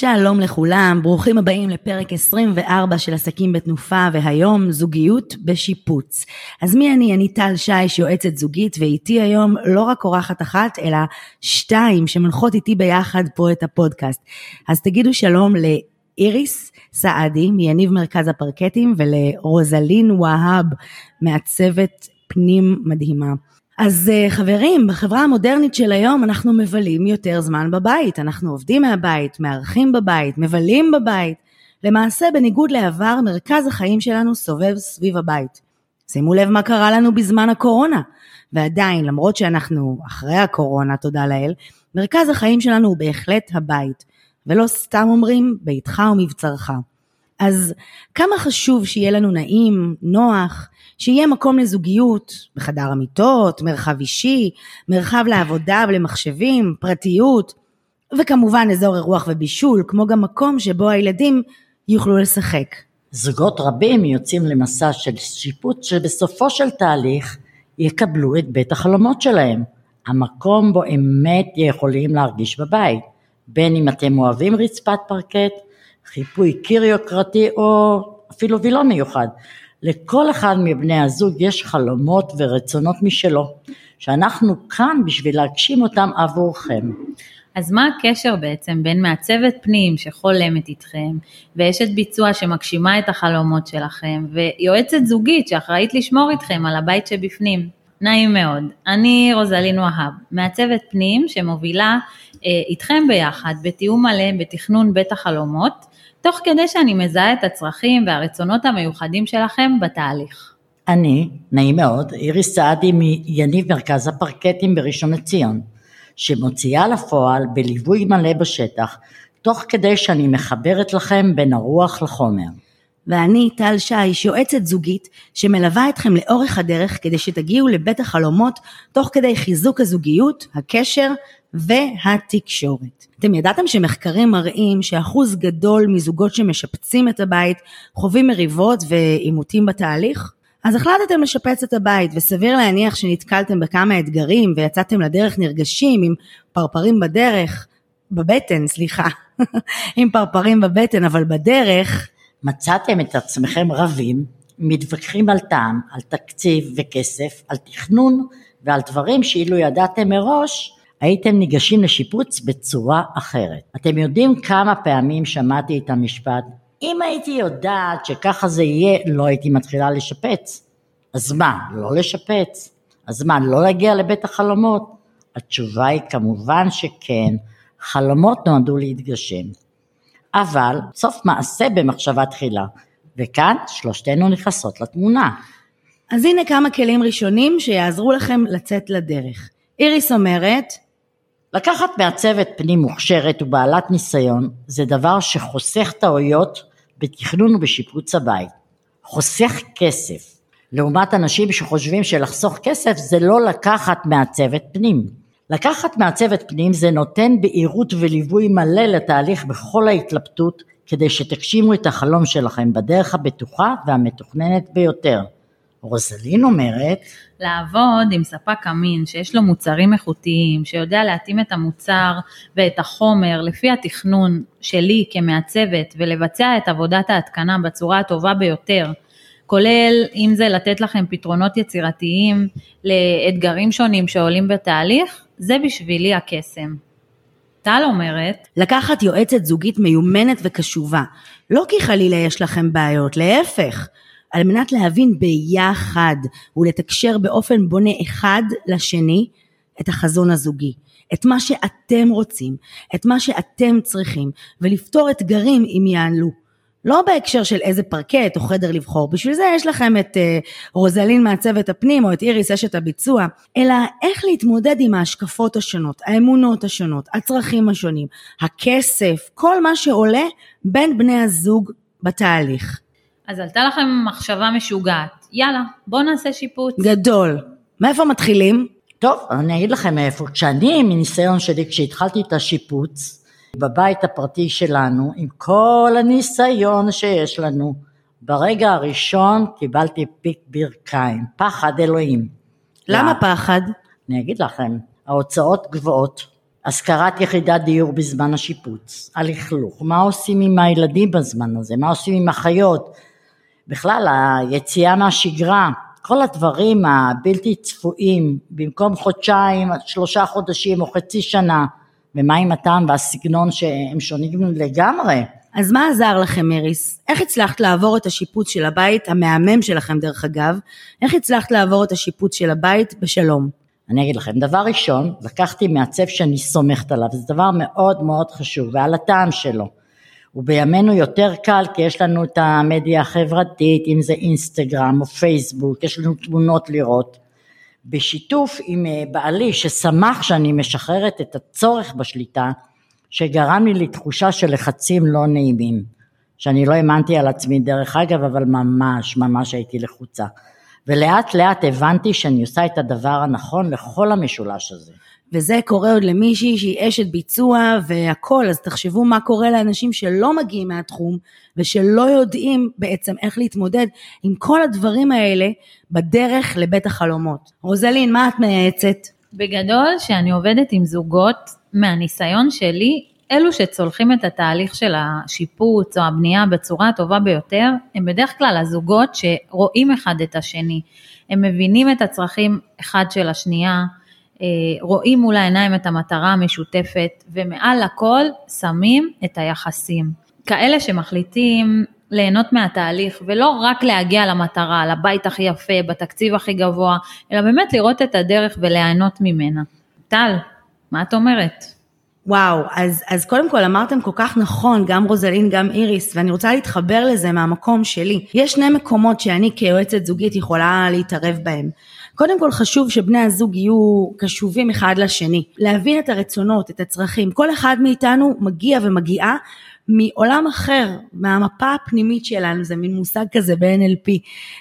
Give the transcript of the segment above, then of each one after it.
שלום לכולם, ברוכים הבאים לפרק 24 של עסקים בתנופה והיום זוגיות בשיפוץ. אז מי אני? אני טל שיש, יועצת זוגית ואיתי היום לא רק אורחת אחת אלא שתיים שמנחות איתי ביחד פה את הפודקאסט. אז תגידו שלום לאיריס סעדי מיניב מרכז הפרקטים ולרוזלין והב מעצבת פנים מדהימה. אז אה, חברים, בחברה המודרנית של היום אנחנו מבלים יותר זמן בבית, אנחנו עובדים מהבית, מארחים בבית, מבלים בבית. למעשה, בניגוד לעבר, מרכז החיים שלנו סובב סביב הבית. שימו לב מה קרה לנו בזמן הקורונה. ועדיין, למרות שאנחנו אחרי הקורונה, תודה לאל, מרכז החיים שלנו הוא בהחלט הבית. ולא סתם אומרים ביתך ומבצרך. אז כמה חשוב שיהיה לנו נעים, נוח, שיהיה מקום לזוגיות בחדר המיטות, מרחב אישי, מרחב לעבודה ולמחשבים, פרטיות, וכמובן אזור אירוח ובישול, כמו גם מקום שבו הילדים יוכלו לשחק. זוגות רבים יוצאים למסע של שיפוט שבסופו של תהליך יקבלו את בית החלומות שלהם, המקום בו אמת יכולים להרגיש בבית, בין אם אתם אוהבים רצפת פרקט, חיפוי קיר יוקרתי או אפילו וילון מיוחד. לכל אחד מבני הזוג יש חלומות ורצונות משלו, שאנחנו כאן בשביל להגשים אותם עבורכם. אז מה הקשר בעצם בין מעצבת פנים שחולמת איתכם, ואשת ביצוע שמגשימה את החלומות שלכם, ויועצת זוגית שאחראית לשמור איתכם על הבית שבפנים? נעים מאוד, אני רוזלין והב, מעצבת פנים שמובילה אה, איתכם ביחד בתיאום מלא בתכנון בית החלומות, תוך כדי שאני מזהה את הצרכים והרצונות המיוחדים שלכם בתהליך. אני, נעים מאוד, איריס סעדי מיניב מרכז הפרקטים בראשון לציון, שמוציאה לפועל בליווי מלא בשטח, תוך כדי שאני מחברת לכם בין הרוח לחומר. ואני טל שיש, יועצת זוגית, שמלווה אתכם לאורך הדרך כדי שתגיעו לבית החלומות, תוך כדי חיזוק הזוגיות, הקשר והתקשורת. אתם ידעתם שמחקרים מראים שאחוז גדול מזוגות שמשפצים את הבית חווים מריבות ועימותים בתהליך? אז החלטתם לשפץ את הבית וסביר להניח שנתקלתם בכמה אתגרים ויצאתם לדרך נרגשים עם פרפרים בדרך, בבטן, סליחה, עם פרפרים בבטן, אבל בדרך... מצאתם את עצמכם רבים, מתווכחים על טעם, על תקציב וכסף, על תכנון ועל דברים שאילו ידעתם מראש, הייתם ניגשים לשיפוץ בצורה אחרת. אתם יודעים כמה פעמים שמעתי את המשפט, אם הייתי יודעת שככה זה יהיה, לא הייתי מתחילה לשפץ. אז מה, לא לשפץ? אז מה, לא להגיע לבית החלומות? התשובה היא כמובן שכן, חלומות נועדו להתגשם. אבל סוף מעשה במחשבה תחילה, וכאן שלושתנו נכנסות לתמונה. אז הנה כמה כלים ראשונים שיעזרו לכם לצאת לדרך. איריס אומרת, לקחת מעצבת פנים מוכשרת ובעלת ניסיון זה דבר שחוסך טעויות בתכנון ובשיפוץ הבית. חוסך כסף. לעומת אנשים שחושבים שלחסוך כסף זה לא לקחת מעצבת פנים. לקחת מעצבת פנים זה נותן בהירות וליווי מלא לתהליך בכל ההתלבטות כדי שתגשימו את החלום שלכם בדרך הבטוחה והמתוכננת ביותר. רוזלין אומרת לעבוד עם ספק אמין שיש לו מוצרים איכותיים, שיודע להתאים את המוצר ואת החומר לפי התכנון שלי כמעצבת ולבצע את עבודת ההתקנה בצורה הטובה ביותר, כולל אם זה לתת לכם פתרונות יצירתיים לאתגרים שונים שעולים בתהליך, זה בשבילי הקסם. טל אומרת, לקחת יועצת זוגית מיומנת וקשובה, לא כי חלילה יש לכם בעיות, להפך. על מנת להבין ביחד ולתקשר באופן בונה אחד לשני את החזון הזוגי, את מה שאתם רוצים, את מה שאתם צריכים, ולפתור אתגרים אם יעלו. לא בהקשר של איזה פרקט או חדר לבחור, בשביל זה יש לכם את uh, רוזלין מעצבת הפנים או את איריס אשת הביצוע, אלא איך להתמודד עם ההשקפות השונות, האמונות השונות, הצרכים השונים, הכסף, כל מה שעולה בין בני הזוג בתהליך. אז עלתה לכם מחשבה משוגעת, יאללה, בואו נעשה שיפוץ. גדול. מאיפה מתחילים? טוב, אני אגיד לכם מאיפה. כשאני, מניסיון שלי, כשהתחלתי את השיפוץ, בבית הפרטי שלנו, עם כל הניסיון שיש לנו, ברגע הראשון קיבלתי פיק ברכיים, פחד אלוהים. למה למה? פחד? אני אגיד לכם, ההוצאות גבוהות, השכרת יחידת דיור בזמן השיפוץ, הלכלוך, מה עושים עם הילדים בזמן הזה, מה עושים עם החיות, בכלל היציאה מהשגרה, כל הדברים הבלתי צפויים, במקום חודשיים, שלושה חודשים או חצי שנה, ומה עם הטעם והסגנון שהם שונים לגמרי. אז מה עזר לכם, איריס? איך הצלחת לעבור את השיפוץ של הבית, המהמם שלכם דרך אגב, איך הצלחת לעבור את השיפוץ של הבית בשלום? אני אגיד לכם, דבר ראשון, לקחתי מעצב שאני סומכת עליו, זה דבר מאוד מאוד חשוב, ועל הטעם שלו. ובימינו יותר קל כי יש לנו את המדיה החברתית, אם זה אינסטגרם או פייסבוק, יש לנו תמונות לראות. בשיתוף עם אה, בעלי ששמח שאני משחררת את הצורך בשליטה, שגרם לי לתחושה של לחצים לא נעימים, שאני לא האמנתי על עצמי דרך אגב, אבל ממש ממש הייתי לחוצה. ולאט לאט הבנתי שאני עושה את הדבר הנכון לכל המשולש הזה. וזה קורה עוד למישהי שהיא אשת ביצוע והכל, אז תחשבו מה קורה לאנשים שלא מגיעים מהתחום ושלא יודעים בעצם איך להתמודד עם כל הדברים האלה בדרך לבית החלומות. רוזלין, מה את מייעצת? בגדול, שאני עובדת עם זוגות, מהניסיון שלי, אלו שצולחים את התהליך של השיפוץ או הבנייה בצורה הטובה ביותר, הם בדרך כלל הזוגות שרואים אחד את השני. הם מבינים את הצרכים אחד של השנייה, אה, רואים מול העיניים את המטרה המשותפת, ומעל הכל שמים את היחסים. כאלה שמחליטים ליהנות מהתהליך, ולא רק להגיע למטרה, לבית הכי יפה, בתקציב הכי גבוה, אלא באמת לראות את הדרך וליהנות ממנה. טל, מה את אומרת? וואו, אז, אז קודם כל אמרתם כל כך נכון, גם רוזלין, גם איריס, ואני רוצה להתחבר לזה מהמקום שלי. יש שני מקומות שאני כיועצת זוגית יכולה להתערב בהם. קודם כל חשוב שבני הזוג יהיו קשובים אחד לשני, להבין את הרצונות, את הצרכים. כל אחד מאיתנו מגיע ומגיעה מעולם אחר, מהמפה הפנימית שלנו, זה מין מושג כזה ב-NLP.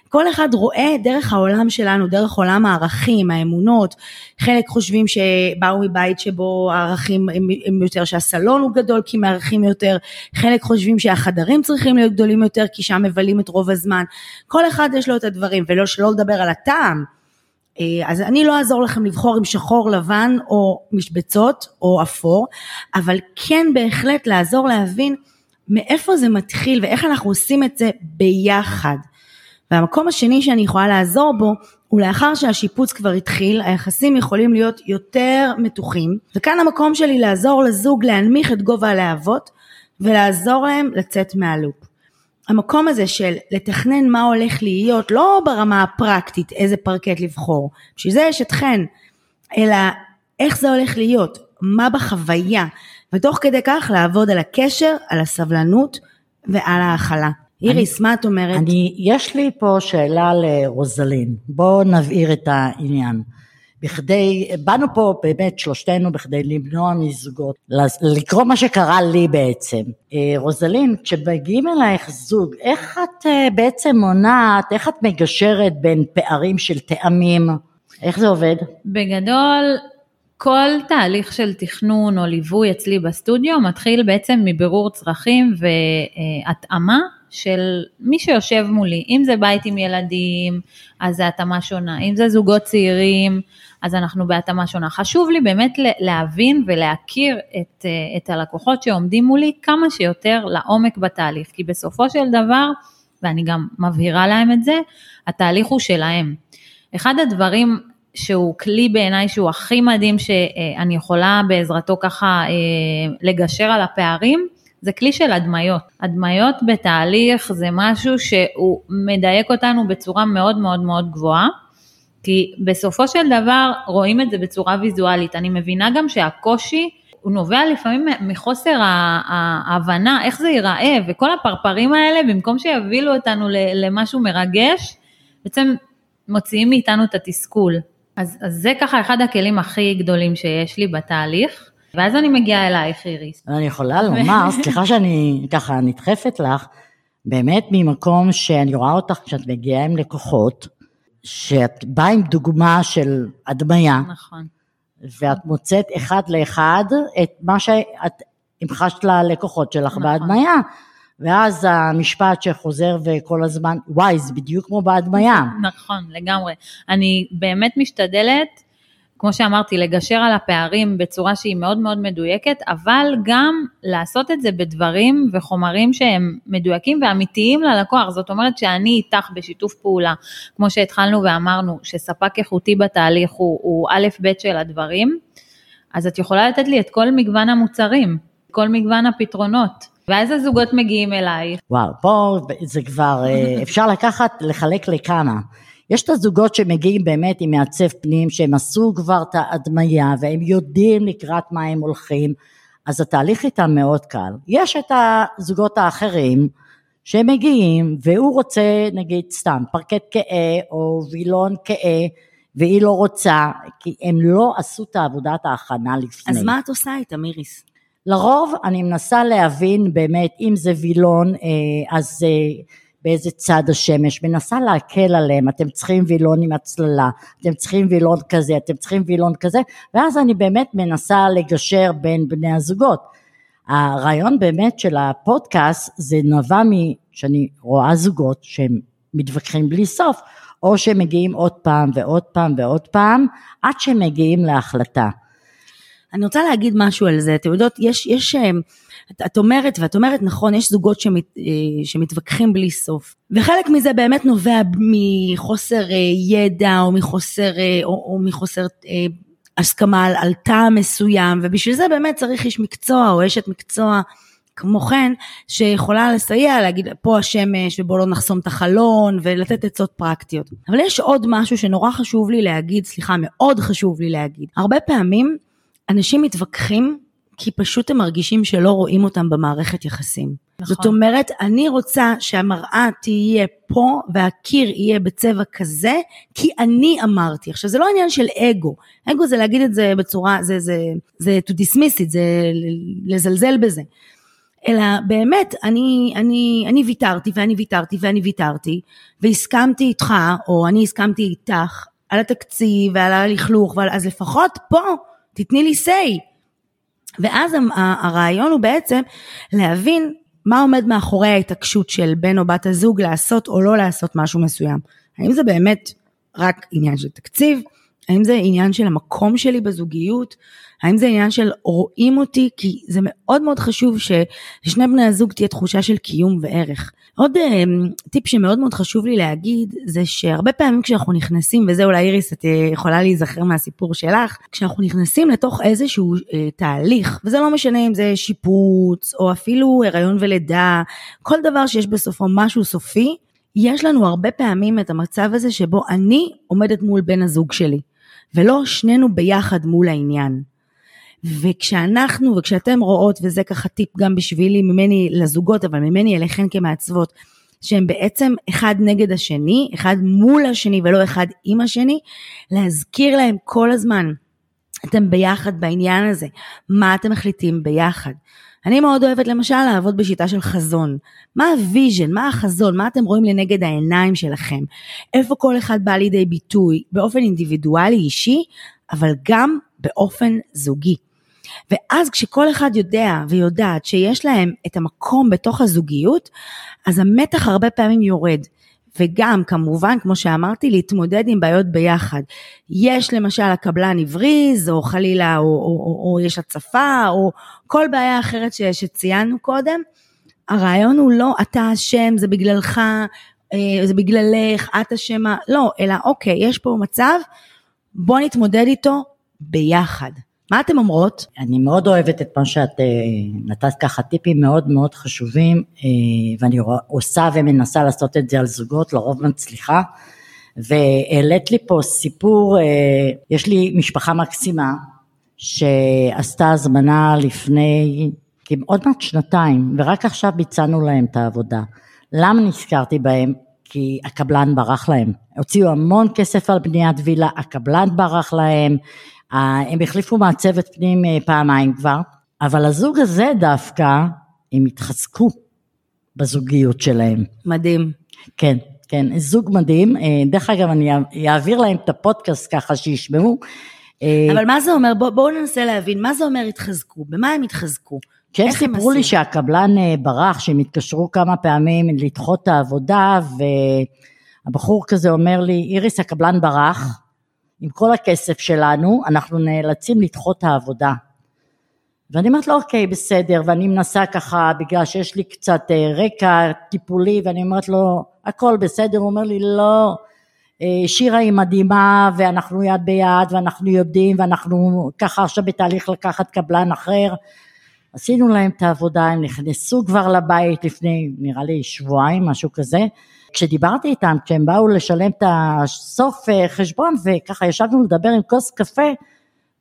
כל אחד רואה דרך העולם שלנו, דרך עולם הערכים, האמונות. חלק חושבים שבאו מבית שבו הערכים הם, הם יותר, שהסלון הוא גדול כי מערכים יותר. חלק חושבים שהחדרים צריכים להיות גדולים יותר כי שם מבלים את רוב הזמן. כל אחד יש לו את הדברים, ולא שלא לדבר על הטעם. אז אני לא אעזור לכם לבחור עם שחור לבן או משבצות או אפור, אבל כן בהחלט לעזור להבין מאיפה זה מתחיל ואיך אנחנו עושים את זה ביחד. והמקום השני שאני יכולה לעזור בו הוא לאחר שהשיפוץ כבר התחיל, היחסים יכולים להיות יותר מתוחים, וכאן המקום שלי לעזור לזוג להנמיך את גובה הלהבות ולעזור להם לצאת מהלופ. המקום הזה של לתכנן מה הולך להיות, לא ברמה הפרקטית איזה פרקט לבחור, בשביל זה יש אתכן, אלא איך זה הולך להיות, מה בחוויה, ותוך כדי כך לעבוד על הקשר, על הסבלנות ועל ההכלה. איריס, מה את אומרת? אני, יש לי פה שאלה לרוזלין, בואו נבהיר את העניין. בכדי, באנו פה באמת שלושתנו בכדי למנוע מזוגות, לקרוא מה שקרה לי בעצם. אה, רוזלין, כשמגיעים אלייך זוג, איך את אה, בעצם מונעת, איך את מגשרת בין פערים של טעמים, איך זה עובד? בגדול, כל תהליך של תכנון או ליווי אצלי בסטודיו מתחיל בעצם מבירור צרכים והתאמה של מי שיושב מולי, אם זה בית עם ילדים, אז זה התאמה שונה, אם זה זוגות צעירים, אז אנחנו בהתאמה שונה. חשוב לי באמת להבין ולהכיר את, את הלקוחות שעומדים מולי כמה שיותר לעומק בתהליך, כי בסופו של דבר, ואני גם מבהירה להם את זה, התהליך הוא שלהם. אחד הדברים שהוא כלי בעיניי שהוא הכי מדהים שאני יכולה בעזרתו ככה לגשר על הפערים, זה כלי של הדמיות. הדמיות בתהליך זה משהו שהוא מדייק אותנו בצורה מאוד מאוד מאוד גבוהה, כי בסופו של דבר רואים את זה בצורה ויזואלית. אני מבינה גם שהקושי הוא נובע לפעמים מחוסר ההבנה איך זה ייראה, וכל הפרפרים האלה, במקום שיבילו אותנו למשהו מרגש, בעצם מוציאים מאיתנו את התסכול. אז, אז זה ככה אחד הכלים הכי גדולים שיש לי בתהליך. ואז אני מגיעה אלייך, איריס. אני יכולה לומר, סליחה שאני ככה נדחפת לך, באמת ממקום שאני רואה אותך כשאת מגיעה עם לקוחות, שאת באה עם דוגמה של הדמיה, נכון. ואת מוצאת אחד לאחד את מה שאת המחשת ללקוחות שלך נכון. בהדמיה. ואז המשפט שחוזר וכל הזמן, וואי, זה בדיוק כמו בהדמיה. נכון, לגמרי. אני באמת משתדלת, כמו שאמרתי, לגשר על הפערים בצורה שהיא מאוד מאוד מדויקת, אבל גם לעשות את זה בדברים וחומרים שהם מדויקים ואמיתיים ללקוח. זאת אומרת שאני איתך בשיתוף פעולה, כמו שהתחלנו ואמרנו, שספק איכותי בתהליך הוא, הוא א' ב' של הדברים, אז את יכולה לתת לי את כל מגוון המוצרים, כל מגוון הפתרונות. ואז הזוגות מגיעים אלייך, וואו, פה זה כבר, אה, אפשר לקחת, לחלק לכמה. יש את הזוגות שמגיעים באמת עם מעצב פנים, שהם עשו כבר את ההדמיה, והם יודעים לקראת מה הם הולכים, אז התהליך איתם מאוד קל. יש את הזוגות האחרים, שהם מגיעים, והוא רוצה, נגיד סתם, פרקט כהה, או וילון כהה, והיא לא רוצה, כי הם לא עשו את עבודת ההכנה לפני. אז מה את עושה איתם, איריס? לרוב אני מנסה להבין באמת אם זה וילון אה, אז אה, באיזה צד השמש, מנסה להקל עליהם, אתם צריכים וילון עם הצללה, אתם צריכים וילון כזה, אתם צריכים וילון כזה, ואז אני באמת מנסה לגשר בין בני הזוגות. הרעיון באמת של הפודקאסט זה נבע משאני רואה זוגות שהם מתווכחים בלי סוף, או שהם מגיעים עוד פעם ועוד פעם ועוד פעם, עד שהם מגיעים להחלטה. אני רוצה להגיד משהו על זה, אתם יודעות, יש, יש, אה, את, את אומרת, ואת אומרת נכון, יש זוגות שמת, אה, שמתווכחים בלי סוף. וחלק מזה באמת נובע מחוסר אה, ידע, או מחוסר, או, או מחוסר הסכמה על, על טעם מסוים, ובשביל זה באמת צריך איש מקצוע או אשת מקצוע. כמו כן, שיכולה לסייע, להגיד פה השמש ובוא לא נחסום את החלון ולתת עצות פרקטיות. אבל יש עוד משהו שנורא חשוב לי להגיד, סליחה, מאוד חשוב לי להגיד. הרבה פעמים אנשים מתווכחים כי פשוט הם מרגישים שלא רואים אותם במערכת יחסים. נכון. זאת אומרת, אני רוצה שהמראה תהיה פה והקיר יהיה בצבע כזה, כי אני אמרתי. עכשיו, זה לא עניין של אגו. אגו זה להגיד את זה בצורה, זה, זה, זה to dismiss it, זה לזלזל בזה. אלא באמת, אני, אני, אני ויתרתי ואני ויתרתי ואני ויתרתי, והסכמתי איתך, או אני הסכמתי איתך, על התקציב ועל הלכלוך, ועל, אז לפחות פה תתני לי say. ואז הרעיון הוא בעצם להבין מה עומד מאחורי ההתעקשות של בן או בת הזוג לעשות או לא לעשות משהו מסוים. האם זה באמת רק עניין של תקציב? האם זה עניין של המקום שלי בזוגיות? האם זה עניין של רואים אותי? כי זה מאוד מאוד חשוב שלשני בני הזוג תהיה תחושה של קיום וערך. עוד אה, טיפ שמאוד מאוד חשוב לי להגיד, זה שהרבה פעמים כשאנחנו נכנסים, וזה אולי איריס, את אה, יכולה להיזכר מהסיפור שלך, כשאנחנו נכנסים לתוך איזשהו אה, תהליך, וזה לא משנה אם זה שיפוץ, או אפילו הריון ולידה, כל דבר שיש בסופו משהו סופי, יש לנו הרבה פעמים את המצב הזה שבו אני עומדת מול בן הזוג שלי, ולא שנינו ביחד מול העניין. וכשאנחנו וכשאתם רואות, וזה ככה טיפ גם בשבילי, ממני לזוגות, אבל ממני אליכן כמעצבות, שהם בעצם אחד נגד השני, אחד מול השני ולא אחד עם השני, להזכיר להם כל הזמן, אתם ביחד בעניין הזה, מה אתם מחליטים ביחד. אני מאוד אוהבת למשל לעבוד בשיטה של חזון. מה ה vision, מה החזון, מה אתם רואים לנגד העיניים שלכם? איפה כל אחד בא לידי ביטוי באופן אינדיבידואלי אישי, אבל גם באופן זוגי. ואז כשכל אחד יודע ויודעת שיש להם את המקום בתוך הזוגיות, אז המתח הרבה פעמים יורד. וגם כמובן, כמו שאמרתי, להתמודד עם בעיות ביחד. יש למשל הקבלן הבריז, או חלילה, או, או, או, או יש הצפה, או כל בעיה אחרת ש, שציינו קודם. הרעיון הוא לא אתה אשם, זה בגללך, אה, זה בגללך, את אשמה, לא, אלא אוקיי, יש פה מצב, בוא נתמודד איתו ביחד. מה אתם אומרות? אני מאוד אוהבת את מה שאת אה, נתת ככה טיפים מאוד מאוד חשובים אה, ואני עושה ומנסה לעשות את זה על זוגות לרוב מצליחה והעלית לי פה סיפור, אה, יש לי משפחה מקסימה שעשתה הזמנה לפני עוד מעט שנתיים ורק עכשיו ביצענו להם את העבודה. למה נזכרתי בהם? כי הקבלן ברח להם. הוציאו המון כסף על בניית וילה, הקבלן ברח להם, הם החליפו מעצבת פנים אה, פעמיים כבר, אבל הזוג הזה דווקא, הם התחזקו בזוגיות שלהם. מדהים. כן, כן, זוג מדהים. אה, דרך אגב, אני אעביר להם את הפודקאסט ככה שישמעו. אה, אבל מה זה אומר? בוא- בואו ננסה להבין, מה זה אומר התחזקו? במה הם התחזקו? כשהם הם סיפרו לי? שהקבלן אה, ברח, שהם התקשרו כמה פעמים לדחות את העבודה, והבחור כזה אומר לי, איריס, הקבלן ברח, עם כל הכסף שלנו, אנחנו נאלצים לדחות את העבודה. ואני אומרת לו, אוקיי, בסדר, ואני מנסה ככה, בגלל שיש לי קצת אה, רקע טיפולי, ואני אומרת לו, הכל בסדר, הוא אומר לי, לא, אה, שירה היא מדהימה, ואנחנו יד ביד, ואנחנו יודעים, ואנחנו ככה עכשיו בתהליך לקחת קבלן אחר. עשינו להם את העבודה, הם נכנסו כבר לבית לפני נראה לי שבועיים, משהו כזה. כשדיברתי איתם, כשהם באו לשלם את הסוף אה, חשבון וככה ישבנו לדבר עם כוס קפה,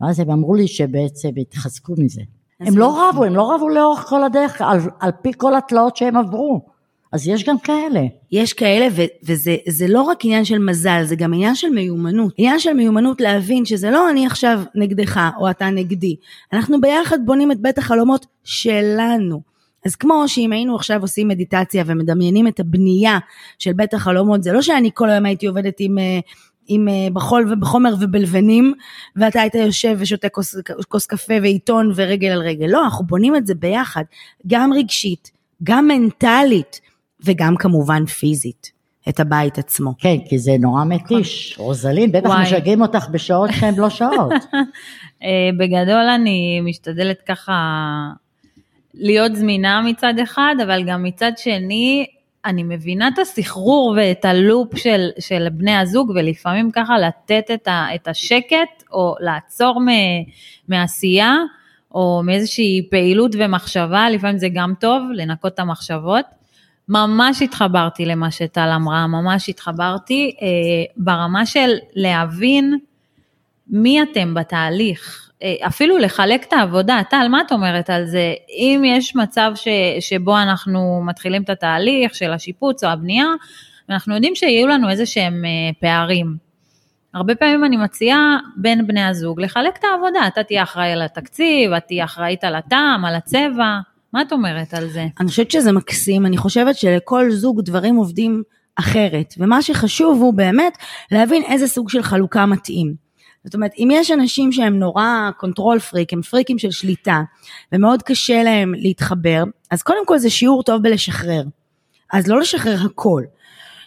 ואז הם אמרו לי שבעצם התחזקו מזה. הם לא. רבו, הם לא רבו לאורך כל הדרך, על, על פי כל התלאות שהם עברו. אז יש גם כאלה. יש כאלה, ו- וזה זה לא רק עניין של מזל, זה גם עניין של מיומנות. עניין של מיומנות להבין שזה לא אני עכשיו נגדך, או אתה נגדי. אנחנו ביחד בונים את בית החלומות שלנו. אז כמו שאם היינו עכשיו עושים מדיטציה ומדמיינים את הבנייה של בית החלומות, זה לא שאני כל היום הייתי עובדת עם... אה, עם אה, בחול ובחומר ובלבנים, ואתה היית יושב ושותה כוס, כוס קפה ועיתון ורגל על רגל. לא, אנחנו בונים את זה ביחד, גם רגשית, גם מנטלית, וגם כמובן פיזית, את הבית עצמו. כן, כי זה נורא מתיש. רוזלין, בטח. משגעים אותך בשעות שהן לא שעות. אה, בגדול אני משתדלת ככה להיות זמינה מצד אחד, אבל גם מצד שני, אני מבינה את הסחרור ואת הלופ של, של בני הזוג, ולפעמים ככה לתת את, ה, את השקט, או לעצור מ, מעשייה, או מאיזושהי פעילות ומחשבה, לפעמים זה גם טוב, לנקות את המחשבות. ממש התחברתי למה שטל אמרה, ממש התחברתי אה, ברמה של להבין מי אתם בתהליך, אה, אפילו לחלק את העבודה, טל, מה את אומרת על זה? אם יש מצב ש, שבו אנחנו מתחילים את התהליך של השיפוץ או הבנייה, ואנחנו יודעים שיהיו לנו איזה שהם אה, פערים. הרבה פעמים אני מציעה בין בני הזוג לחלק את העבודה, אתה תהיה אחראי על התקציב, את תהיה אחראית על הטעם, על הצבע, מה את אומרת על זה? אני חושבת שזה מקסים, אני חושבת שלכל זוג דברים עובדים אחרת, ומה שחשוב הוא באמת להבין איזה סוג של חלוקה מתאים. זאת אומרת, אם יש אנשים שהם נורא control freak, הם פריקים של שליטה, ומאוד קשה להם להתחבר, אז קודם כל זה שיעור טוב בלשחרר. אז לא לשחרר הכל.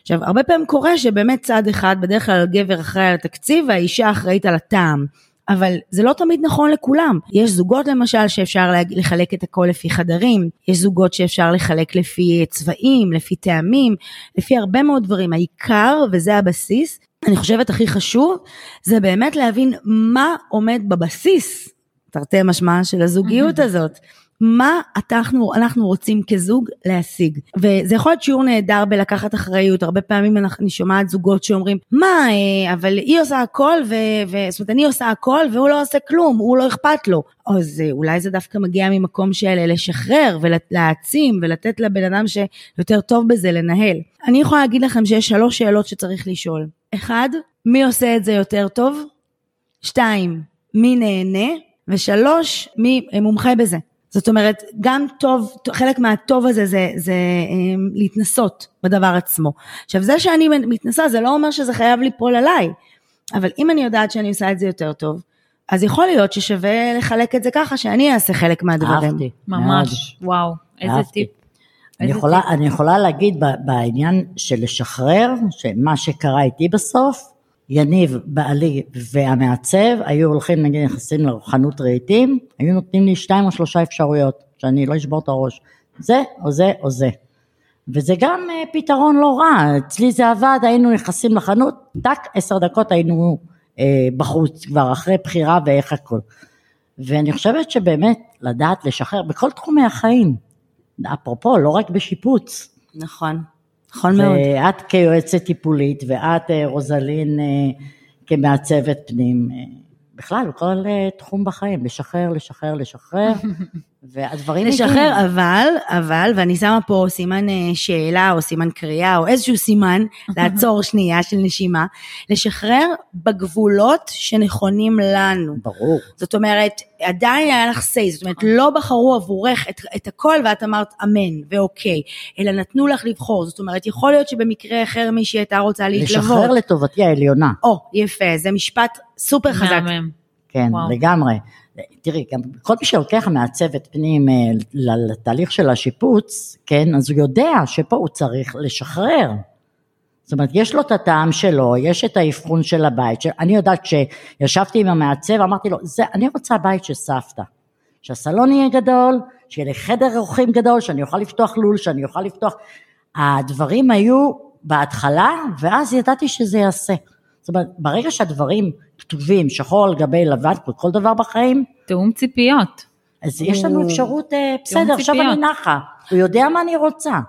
עכשיו, הרבה פעמים קורה שבאמת צד אחד, בדרך כלל הגבר אחראי על התקציב והאישה אחראית על הטעם. אבל זה לא תמיד נכון לכולם. יש זוגות למשל שאפשר לחלק את הכל לפי חדרים, יש זוגות שאפשר לחלק לפי צבעים, לפי טעמים, לפי הרבה מאוד דברים. העיקר, וזה הבסיס, אני חושבת הכי חשוב, זה באמת להבין מה עומד בבסיס, תרתי משמע, של הזוגיות הזאת. מה אנחנו, אנחנו רוצים כזוג להשיג. וזה יכול להיות שיעור נהדר בלקחת אחריות, הרבה פעמים אני שומעת זוגות שאומרים, מה, אה, אבל היא עושה הכל, ו... ו... זאת אומרת, אני עושה הכל והוא לא עושה כלום, הוא לא אכפת לו. אז אה, אולי זה דווקא מגיע ממקום של לשחרר ולהעצים ולתת לבן אדם שיותר טוב בזה לנהל. אני יכולה להגיד לכם שיש שלוש שאלות שצריך לשאול. אחד, מי עושה את זה יותר טוב? שתיים, מי נהנה? ושלוש, מי מומחה בזה. זאת אומרת, גם טוב, חלק מהטוב הזה זה, זה אה, להתנסות בדבר עצמו. עכשיו, זה שאני מתנסה, זה לא אומר שזה חייב ליפול עליי, אבל אם אני יודעת שאני עושה את זה יותר טוב, אז יכול להיות ששווה לחלק את זה ככה, שאני אעשה חלק מהדברים. אהבתי. מאוד. ממש, וואו, איזה אהבתי. טיפ. אני יכולה. אני יכולה להגיד ב- בעניין של לשחרר, שמה שקרה איתי בסוף, יניב, בעלי והמעצב, היו הולכים נגיד נכנסים לחנות רהיטים, היו נותנים לי שתיים או שלושה אפשרויות, שאני לא אשבור את הראש, זה או זה או זה. וזה גם אה, פתרון לא רע, אצלי זה עבד, היינו נכנסים לחנות, טק, עשר דקות היינו אה, בחוץ כבר אחרי בחירה ואיך הכל. ואני חושבת שבאמת לדעת לשחרר בכל תחומי החיים, אפרופו, לא רק בשיפוץ. נכון, נכון מאוד. ואת כיועצת טיפולית, ואת אה, רוזלין אה, כמעצבת פנים, אה, בכלל, בכל תחום בחיים, לשחרר, לשחרר, לשחרר, והדברים לשחרר, אבל, אבל, ואני שמה פה סימן אה, שאלה או סימן קריאה או איזשהו סימן, לעצור שנייה של נשימה, לשחרר בגבולות שנכונים לנו. ברור. זאת אומרת, עדיין היה לך say, זאת אומרת, לא בחרו עבורך את, את הכל ואת אמרת אמן ואוקיי, אלא נתנו לך לבחור, זאת אומרת, יכול להיות שבמקרה אחר מישהי הייתה רוצה להתלוות. לשחרר לטובתי העליונה. או, יפה, זה משפט סופר חזק. מהמם. כן, וואו. לגמרי. תראי, גם כל מי שלוקח מעצבת פנים אה, לתהליך של השיפוץ, כן, אז הוא יודע שפה הוא צריך לשחרר. זאת אומרת, יש לו את הטעם שלו, יש את האבחון של הבית. אני יודעת כשישבתי עם המעצב, אמרתי לו, זה, אני רוצה בית של סבתא. שהסלון יהיה גדול, שיהיה לי חדר אורחים גדול, שאני אוכל לפתוח לול, שאני אוכל לפתוח... הדברים היו בהתחלה, ואז ידעתי שזה יעשה. זאת אומרת, ברגע שהדברים כתובים, שחור על גבי לבן, כמו כל דבר בחיים, תיאום ציפיות. אז יש לנו אפשרות, אה, בסדר, עכשיו ציפיות. אני נחה, הוא יודע מה אני רוצה.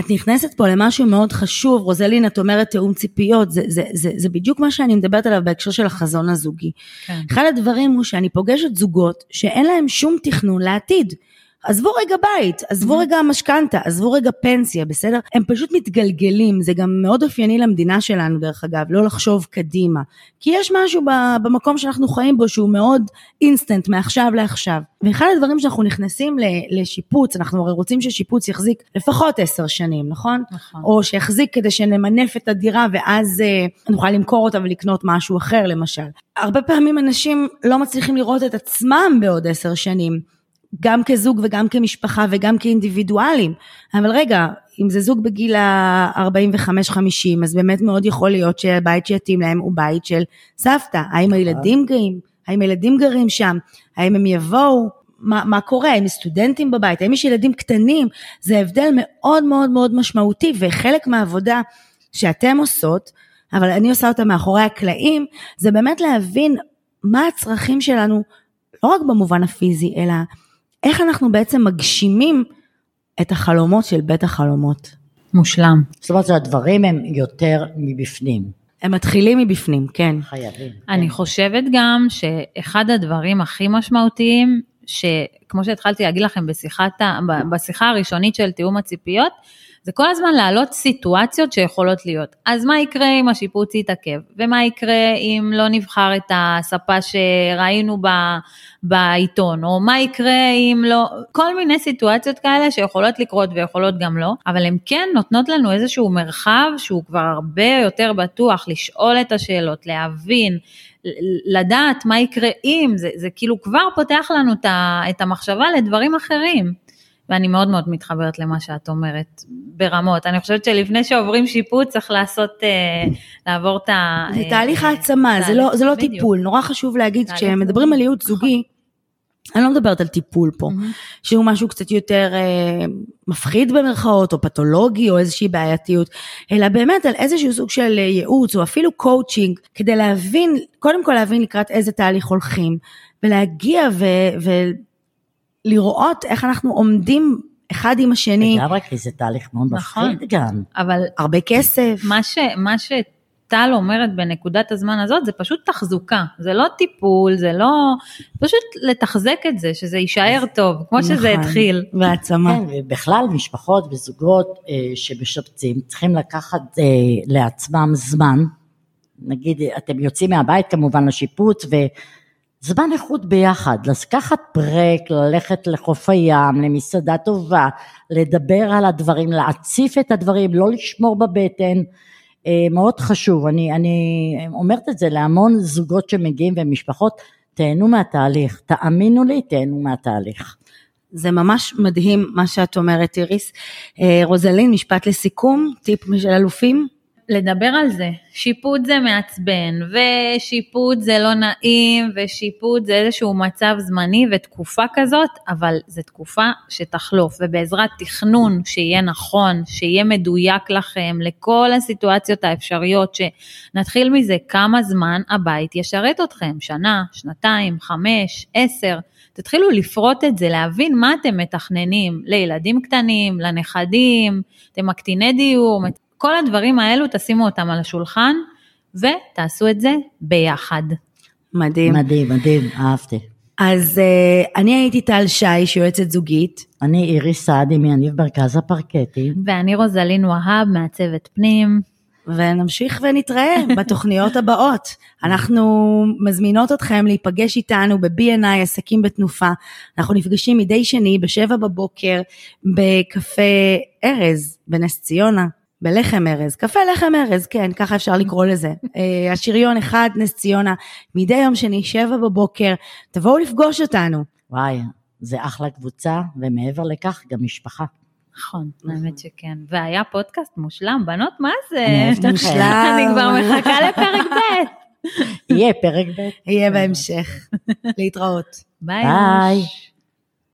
את נכנסת פה למשהו מאוד חשוב, רוזלין, את אומרת תיאום ציפיות, זה, זה, זה, זה בדיוק מה שאני מדברת עליו בהקשר של החזון הזוגי. כן. אחד הדברים הוא שאני פוגשת זוגות שאין להם שום תכנון לעתיד. עזבו רגע בית, עזבו רגע משכנתה, עזבו רגע פנסיה, בסדר? הם פשוט מתגלגלים, זה גם מאוד אופייני למדינה שלנו דרך אגב, לא לחשוב קדימה. כי יש משהו במקום שאנחנו חיים בו שהוא מאוד אינסטנט, מעכשיו לעכשיו. ואחד הדברים שאנחנו נכנסים לשיפוץ, אנחנו הרי רוצים ששיפוץ יחזיק לפחות עשר שנים, נכון? נכון. או שיחזיק כדי שנמנף את הדירה ואז אה, נוכל למכור אותה ולקנות משהו אחר למשל. הרבה פעמים אנשים לא מצליחים לראות את עצמם בעוד עשר שנים, גם כזוג וגם כמשפחה וגם כאינדיבידואלים. אבל רגע, אם זה זוג בגיל ה-45-50, אז באמת מאוד יכול להיות שהבית שיתאים להם הוא בית של סבתא. האם הילדים גרים? האם הילדים גרים שם? האם הם יבואו? מה, מה קורה? האם סטודנטים בבית? האם יש ילדים קטנים? זה הבדל מאוד מאוד מאוד משמעותי, וחלק מהעבודה שאתם עושות, אבל אני עושה אותה מאחורי הקלעים, זה באמת להבין מה הצרכים שלנו, לא רק במובן הפיזי, אלא איך אנחנו בעצם מגשימים את החלומות של בית החלומות. מושלם. זאת אומרת, הדברים הם יותר מבפנים, הם מתחילים מבפנים, כן. חייבים. אני חושבת גם שאחד הדברים הכי משמעותיים, שכמו שהתחלתי להגיד לכם בשיחת, בשיחה הראשונית של תיאום הציפיות, זה כל הזמן להעלות סיטואציות שיכולות להיות. אז מה יקרה אם השיפוץ יתעכב? ומה יקרה אם לא נבחר את הספה שראינו ב, בעיתון? או מה יקרה אם לא... כל מיני סיטואציות כאלה שיכולות לקרות ויכולות גם לא, אבל הן כן נותנות לנו איזשהו מרחב שהוא כבר הרבה יותר בטוח, לשאול את השאלות, להבין, לדעת מה יקרה אם, זה, זה כאילו כבר פותח לנו את המחשבה לדברים אחרים. ואני מאוד מאוד מתחברת למה שאת אומרת, ברמות. אני חושבת שלפני שעוברים שיפוץ צריך לעשות, אה, לעבור את ה... זה אה, תהליך העצמה, זה לא, זה לא. טיפול. נורא חשוב להגיד, כשמדברים. על ייעוץ זוגי, אני לא מדברת על טיפול פה, מהמם. שהוא משהו קצת יותר אה, מפחיד במרכאות, או פתולוגי, או איזושהי בעייתיות, אלא באמת על איזשהו סוג של אה, ייעוץ, או אפילו קואוצ'ינג, כדי להבין, קודם כל להבין לקראת איזה תהליך הולכים, ולהגיע ו- ולראות איך אנחנו עומדים אחד עם השני, לגמרי, כי זה תהליך מאוד נכון. מפחיד גם. אבל הרבה כסף. מה, ש, מה שטל אומרת בנקודת הזמן הזאת זה פשוט תחזוקה, זה לא טיפול, זה לא, פשוט לתחזק את זה, שזה יישאר טוב, כמו שזה נכון. התחיל. והעצמה. כן, ובכלל משפחות וזוגות אה, שמשפצים צריכים לקחת אה, לעצמם זמן, נגיד אתם יוצאים מהבית כמובן לשיפוץ וזמן איכות ביחד, לקחת ברק, ללכת לחוף הים, למסעדה טובה, לדבר על הדברים, להציף את הדברים, לא לשמור בבטן, אה, מאוד חשוב, אני, אני אומרת את זה להמון זוגות שמגיעים ומשפחות, תהנו מהתהליך, תאמינו לי, תהנו מהתהליך. זה ממש מדהים מה שאת אומרת, איריס. אה, רוזלין, משפט לסיכום, טיפ של אלופים? לדבר על זה, שיפוט זה מעצבן, ושיפוט זה לא נעים, ושיפוט זה איזשהו מצב זמני ותקופה כזאת, אבל זו תקופה שתחלוף, ובעזרת תכנון שיהיה נכון, שיהיה מדויק לכם, לכל הסיטואציות האפשריות, שנתחיל מזה כמה זמן הבית ישרת אתכם, שנה, שנתיים, חמש, עשר, תתחילו לפרוט את זה, להבין מה אתם מתכננים לילדים קטנים, לנכדים, אתם מקטיני דיור, כל הדברים האלו תשימו אותם על השולחן ותעשו את זה ביחד. מדהים. מדהים, מדהים, אהבתי. אז uh, אני הייתי טל שיש, יועצת זוגית. אני איריס סעדי מיניב מרכז הפרקטי. ואני רוזלין והב, מעצבת פנים. ונמשיך ונתראה בתוכניות הבאות. אנחנו מזמינות אתכם להיפגש איתנו ב-B&I עסקים בתנופה. אנחנו נפגשים מדי שני בשבע בבוקר בקפה ארז בנס ציונה. בלחם ארז, קפה לחם ארז, כן, ככה אפשר לקרוא לזה. אה, השריון אחד, נס ציונה, מדי יום שני, שבע בבוקר, תבואו לפגוש אותנו. וואי, זה אחלה קבוצה, ומעבר לכך, גם משפחה. נכון, האמת שכן. והיה פודקאסט מושלם, בנות, מה זה? מושלם. אני כבר מחכה לפרק ב'. יהיה פרק ב'. יהיה בהמשך. להתראות. ביי. ביי.